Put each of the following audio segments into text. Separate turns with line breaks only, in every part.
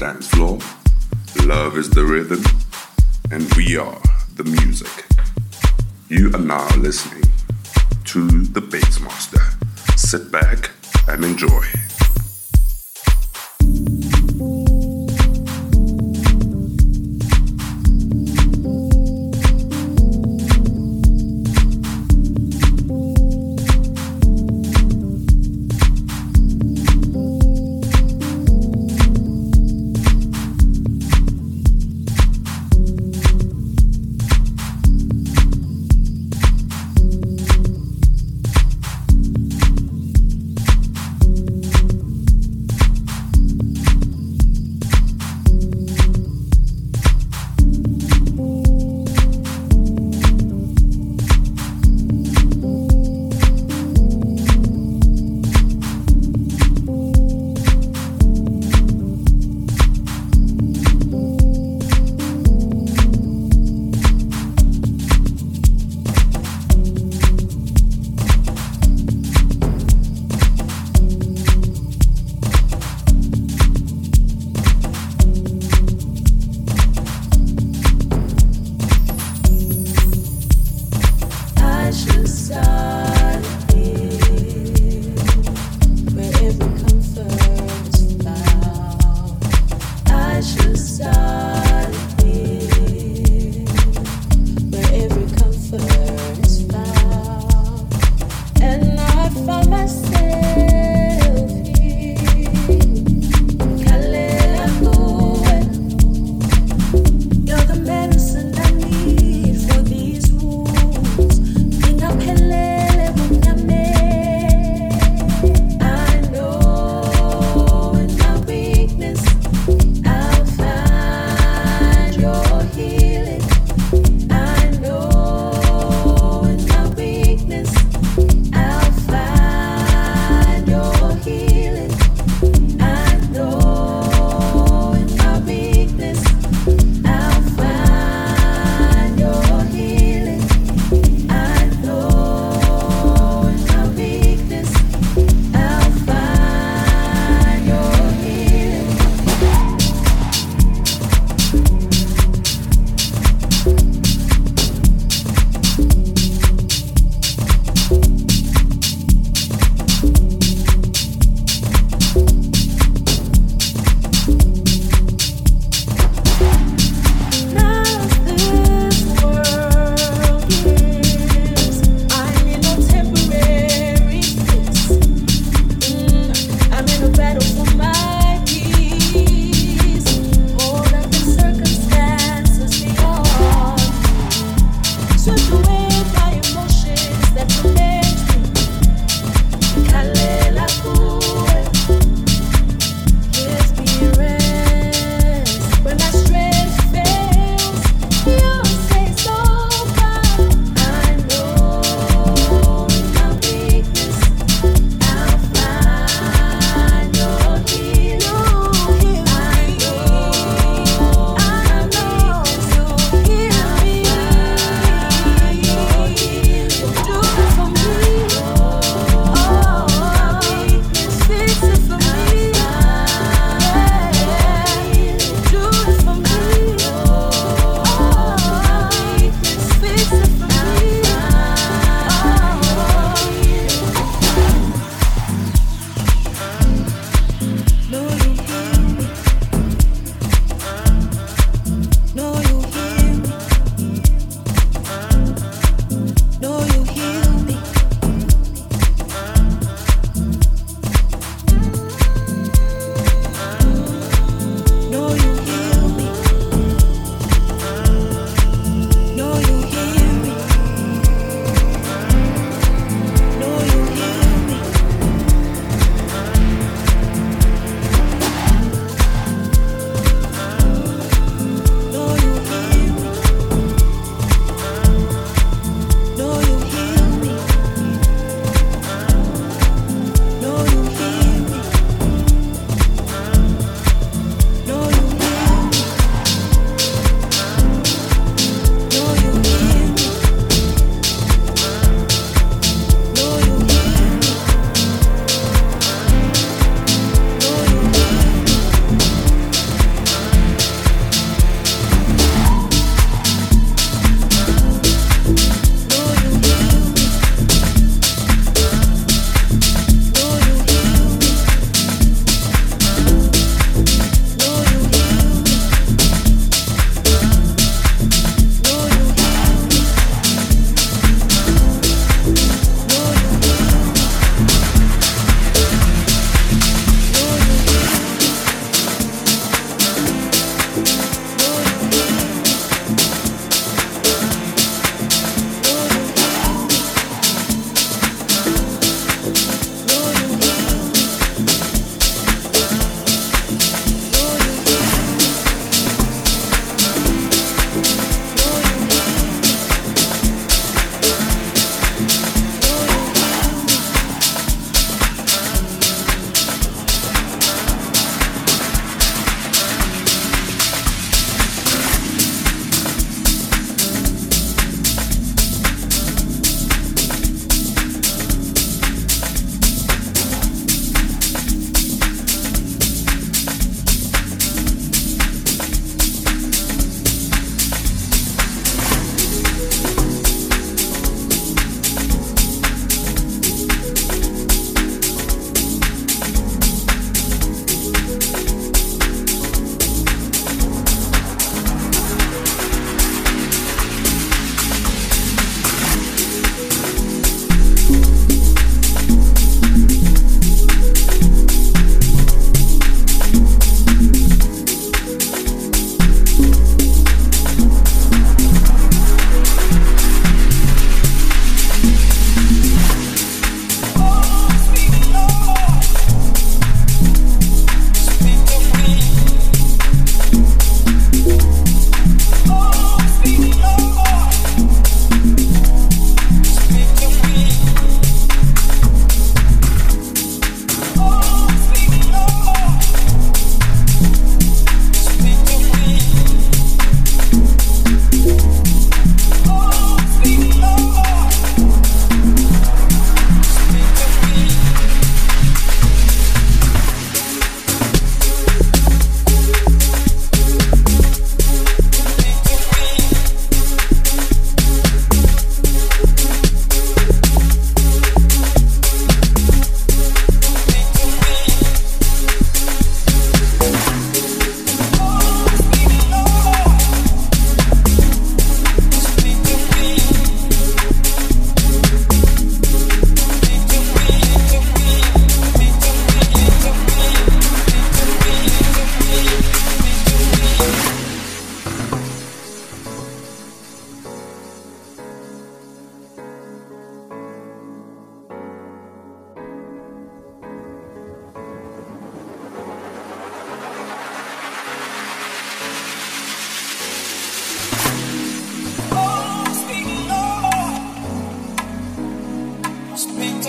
dance floor, love is the rhythm, and we are the music. You are now listening to the Bassmaster. Sit back and enjoy.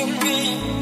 to be.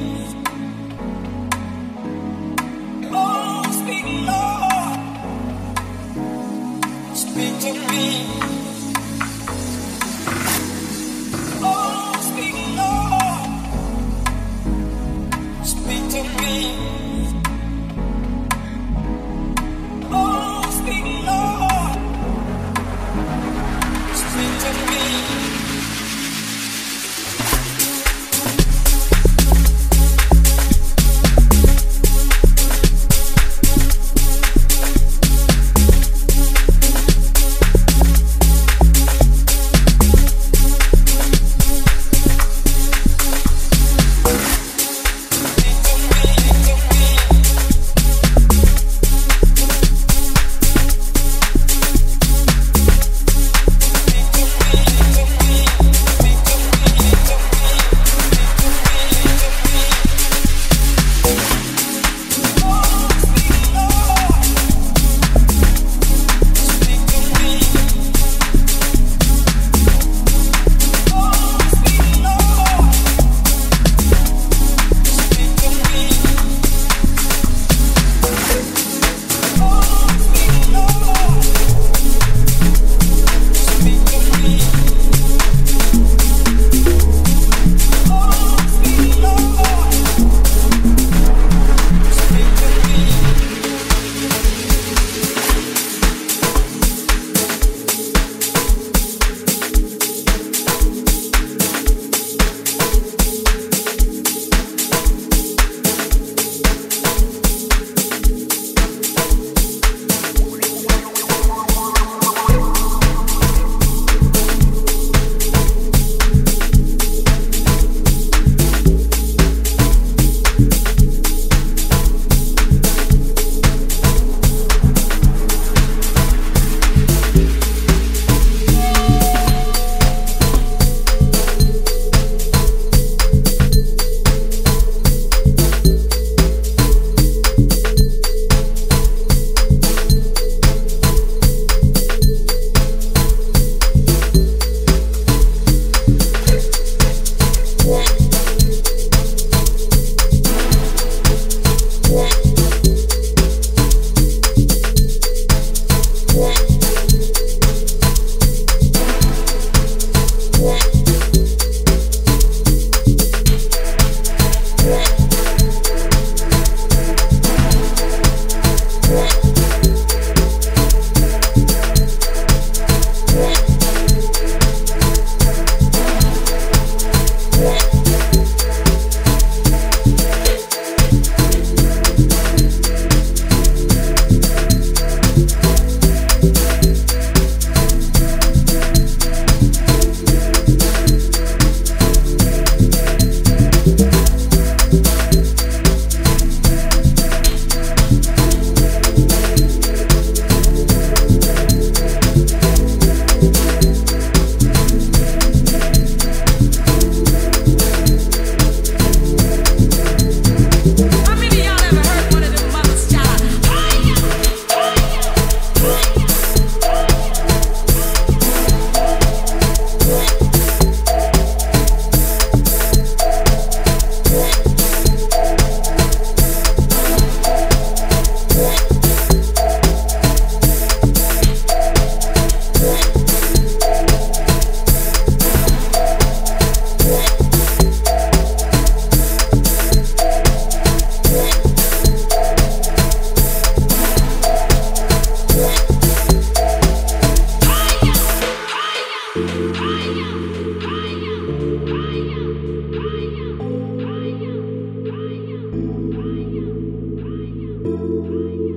Thank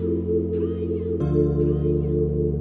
you.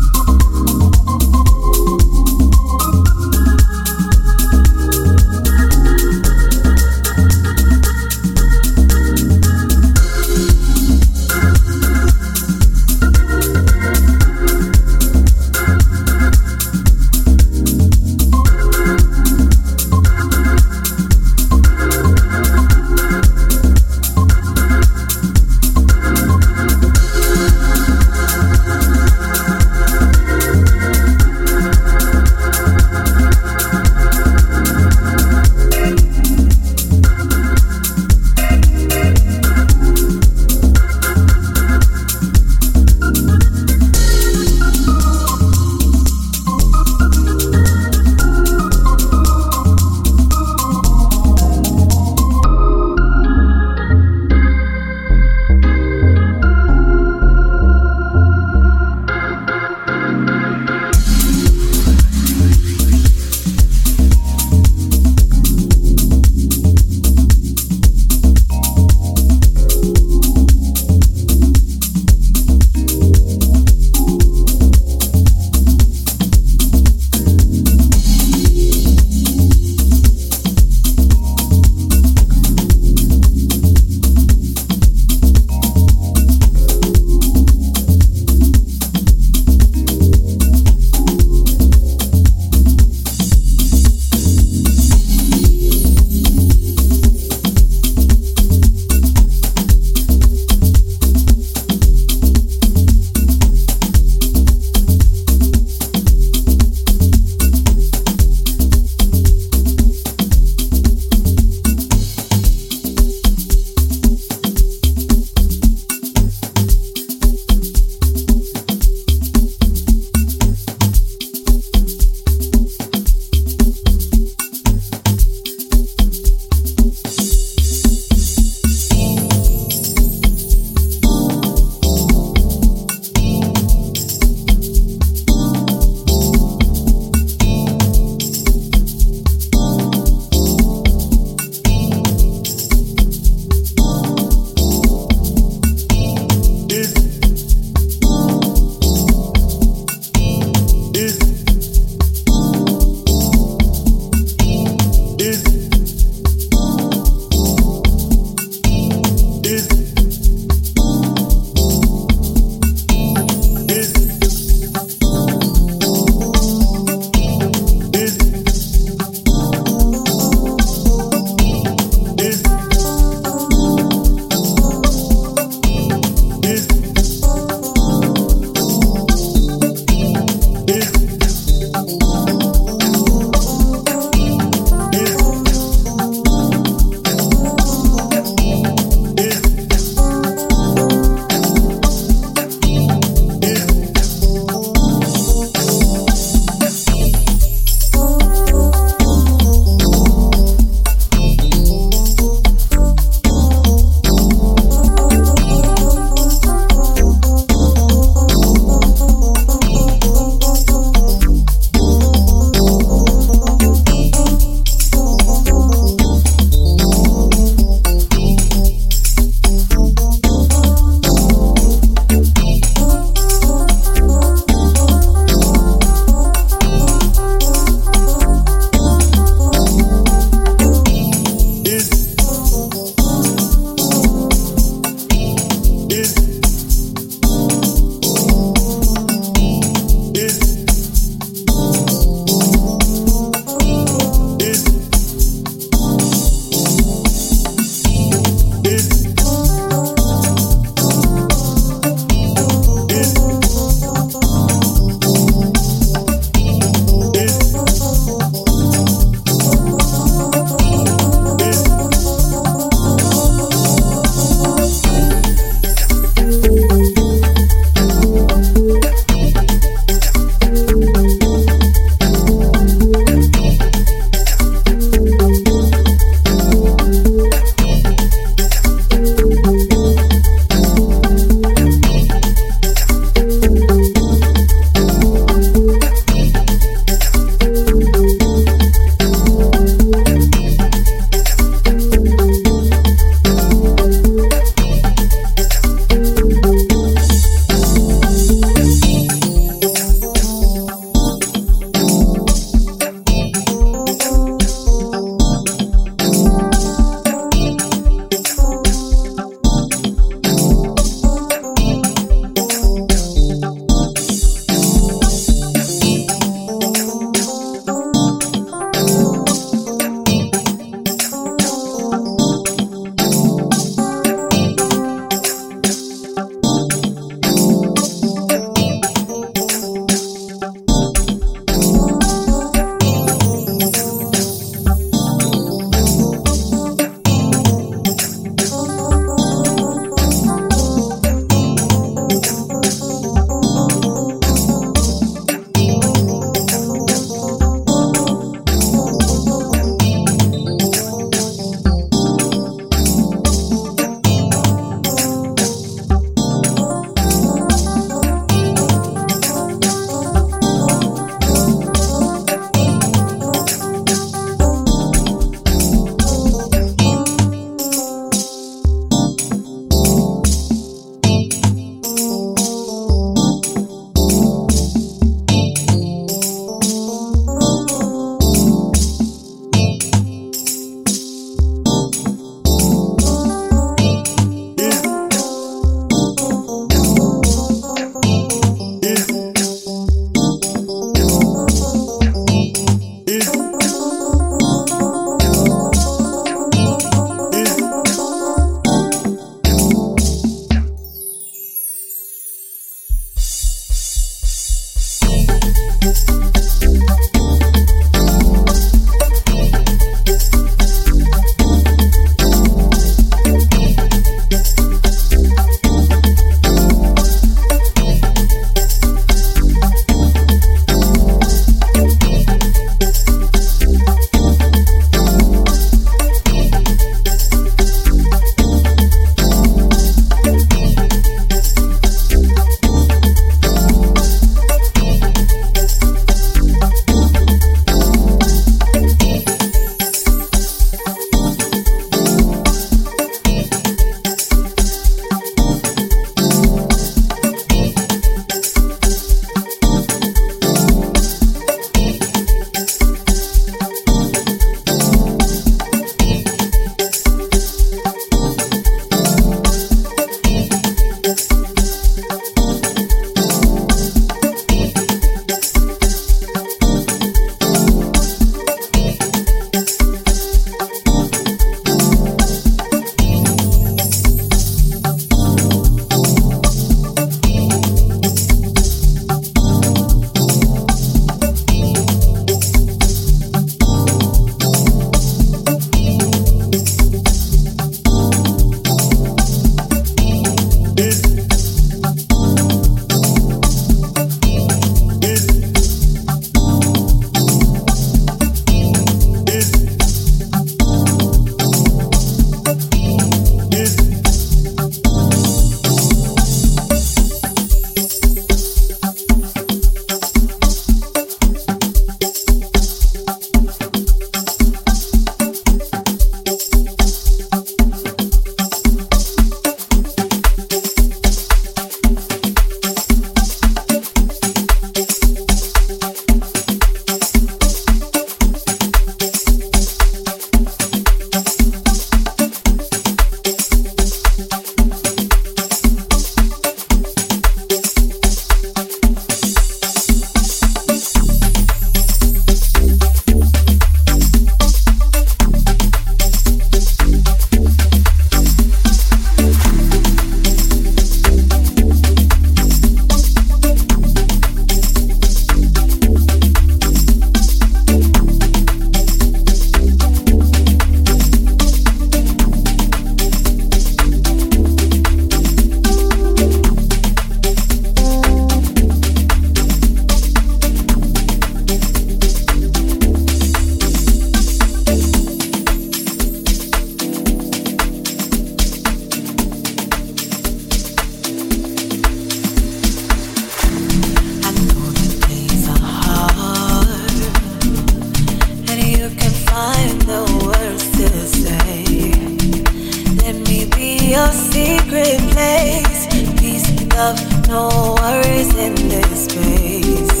love, no worries in this space.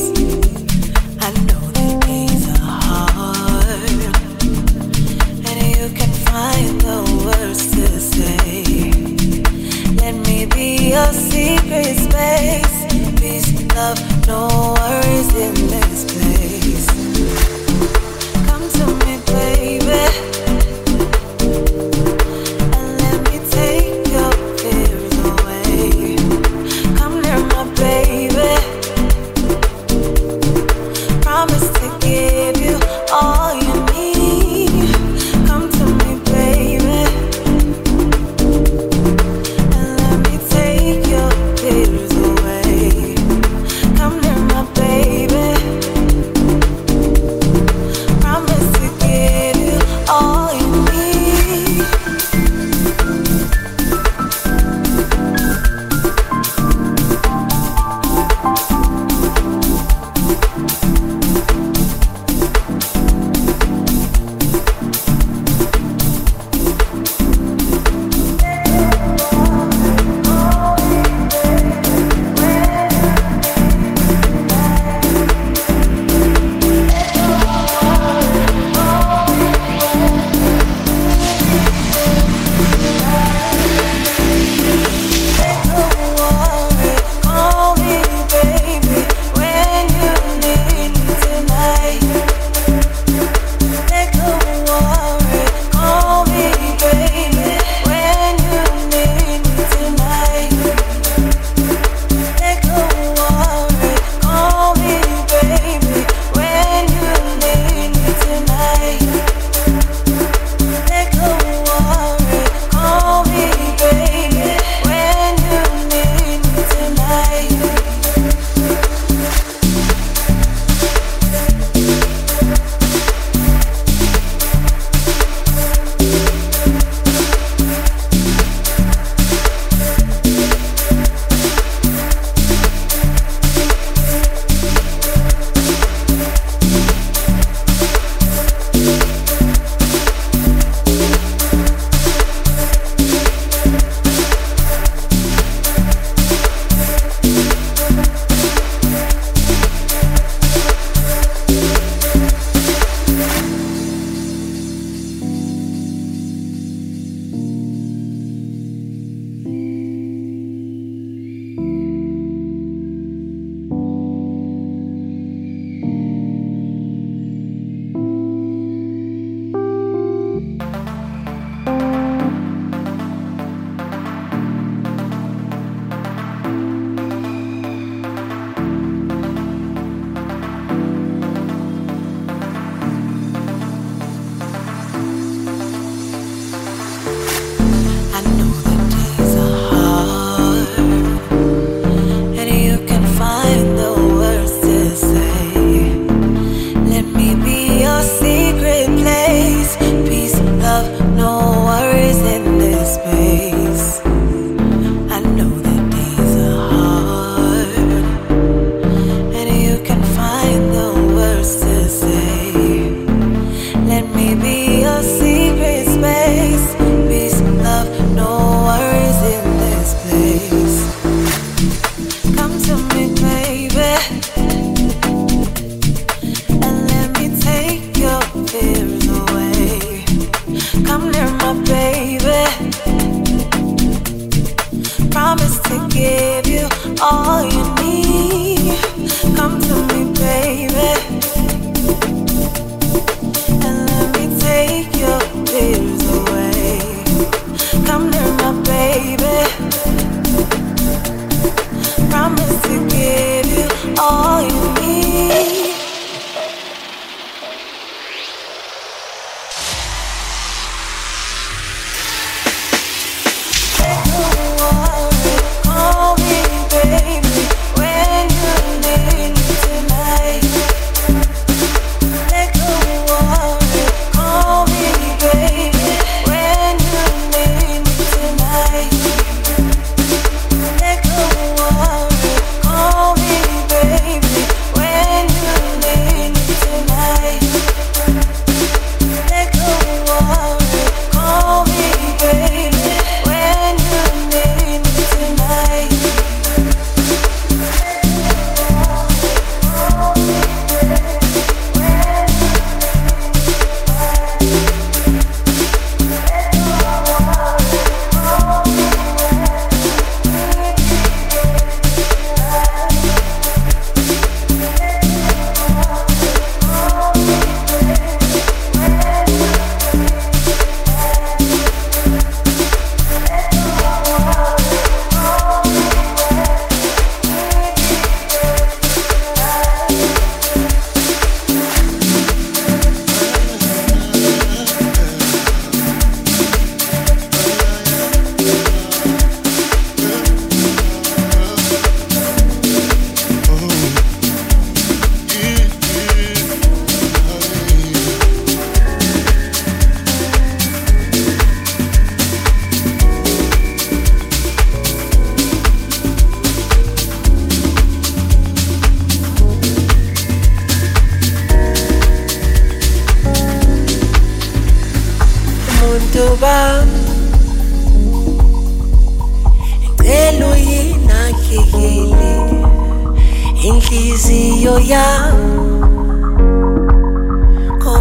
I know that things are hard, and you can find the words to say. Let me be your secret space. Peace, love, no worries in this place.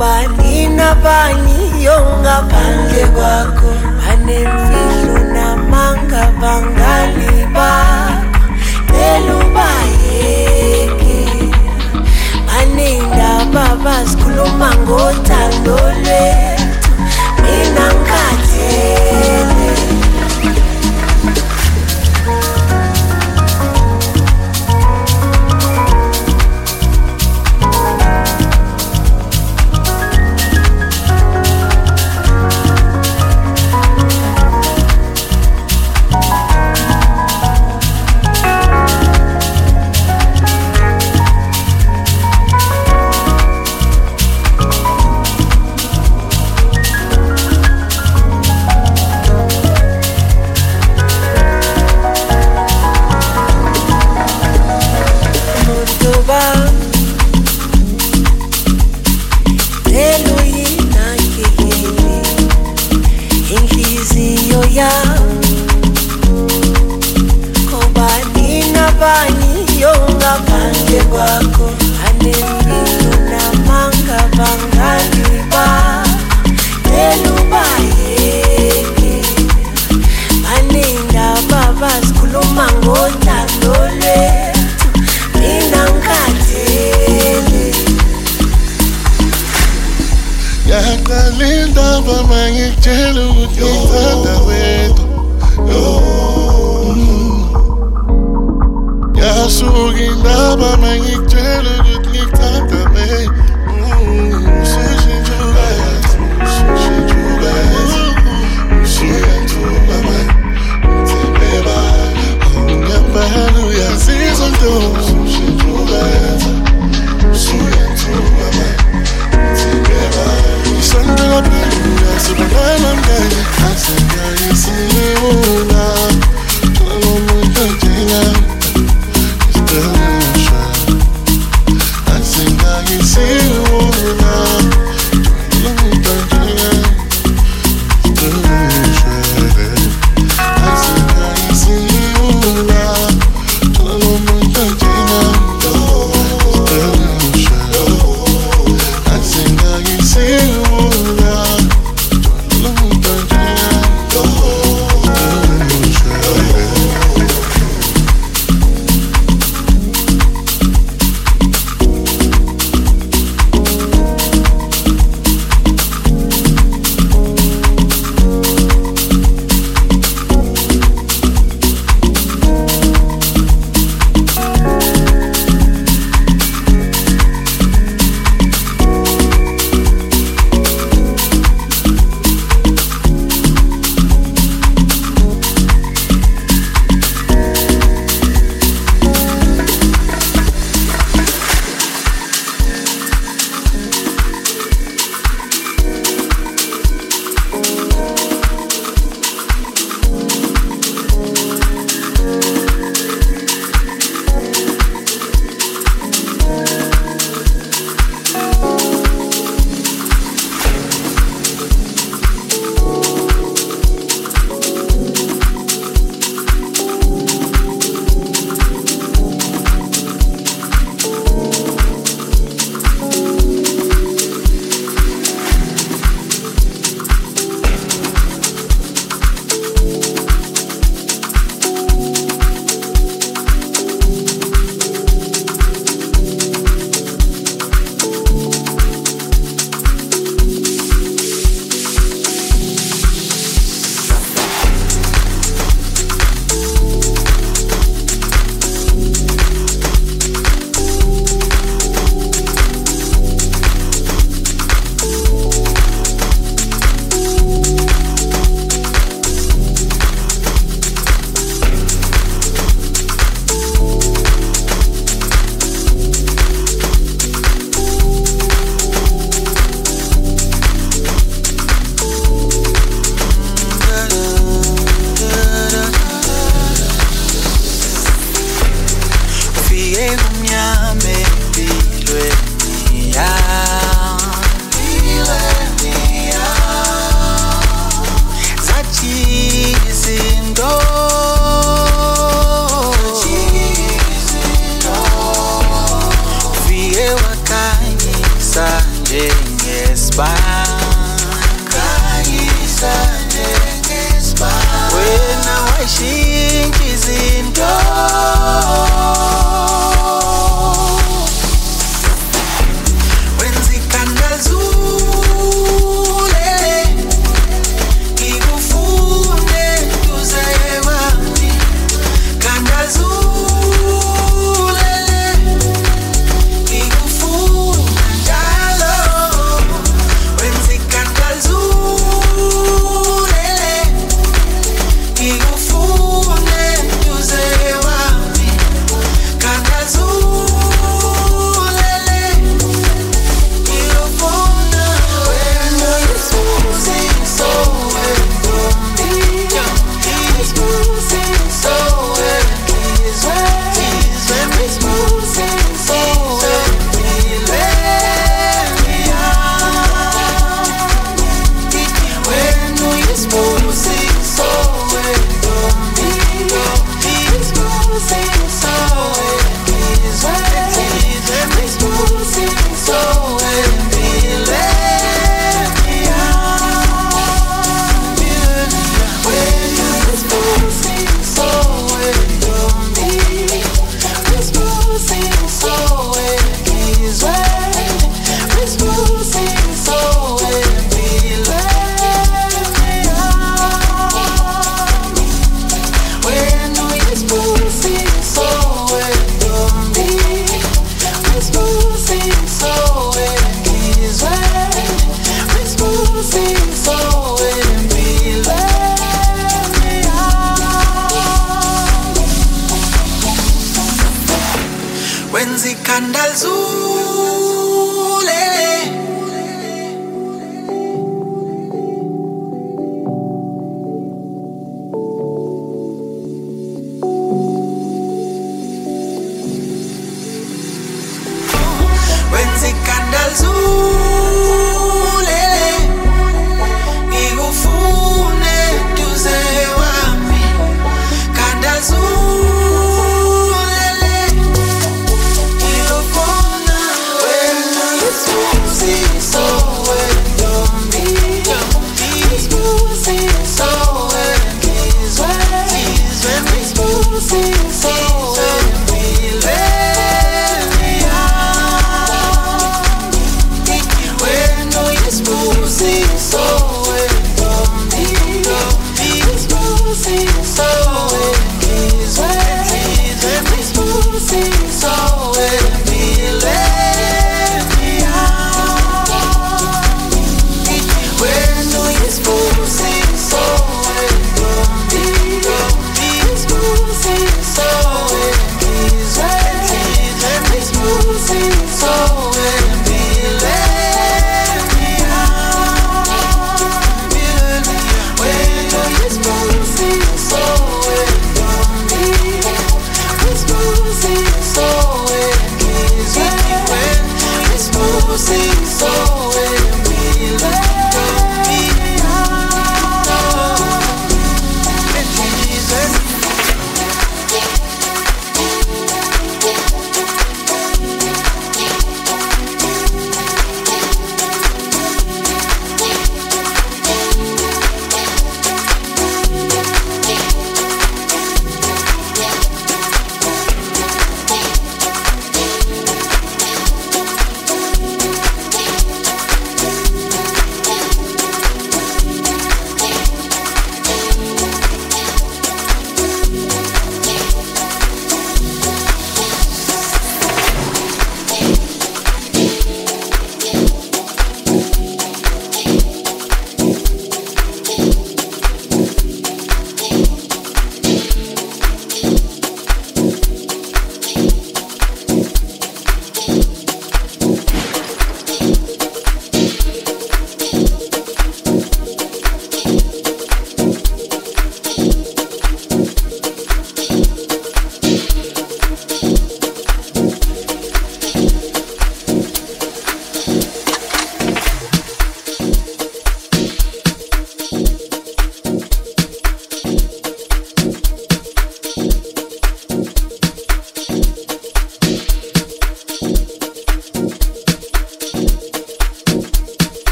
bani nabani yonga pande kwakho banemfihlo namanga bangali bakho elubayeke banendaba bazikhuluma ngothando lwethu mina ngikhathele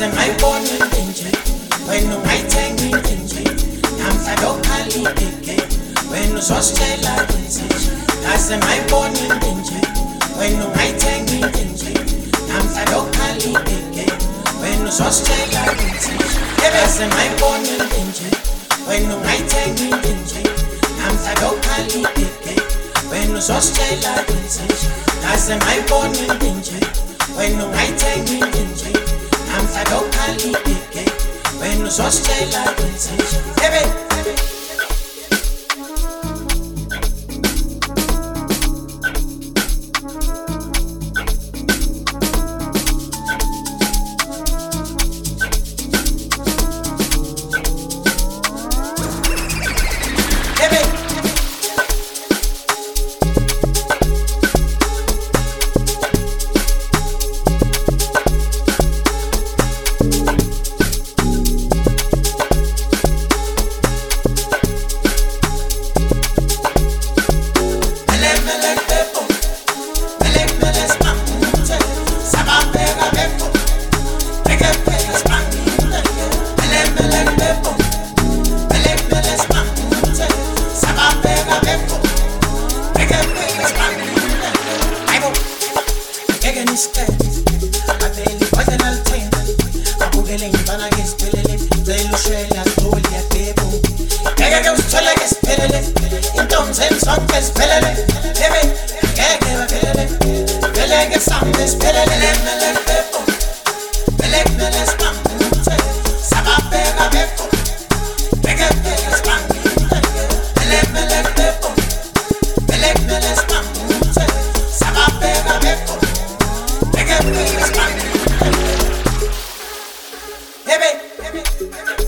nje wena ungayithengi nje namhla lokhalibeke wena uzositshela insizwa kaze mayiboni nje wena ungayithengi nje namhla lokhalibeke wena uzositshela insizwa kaze mayiboni nje wena ungayithengi nje namhla lokhalibeke wena uzositshela insizwa kaze mayiboni nje wena ungayithengi nje namhla lokhalibeke wena uzositshela insizwa ebe ebe
Thank you.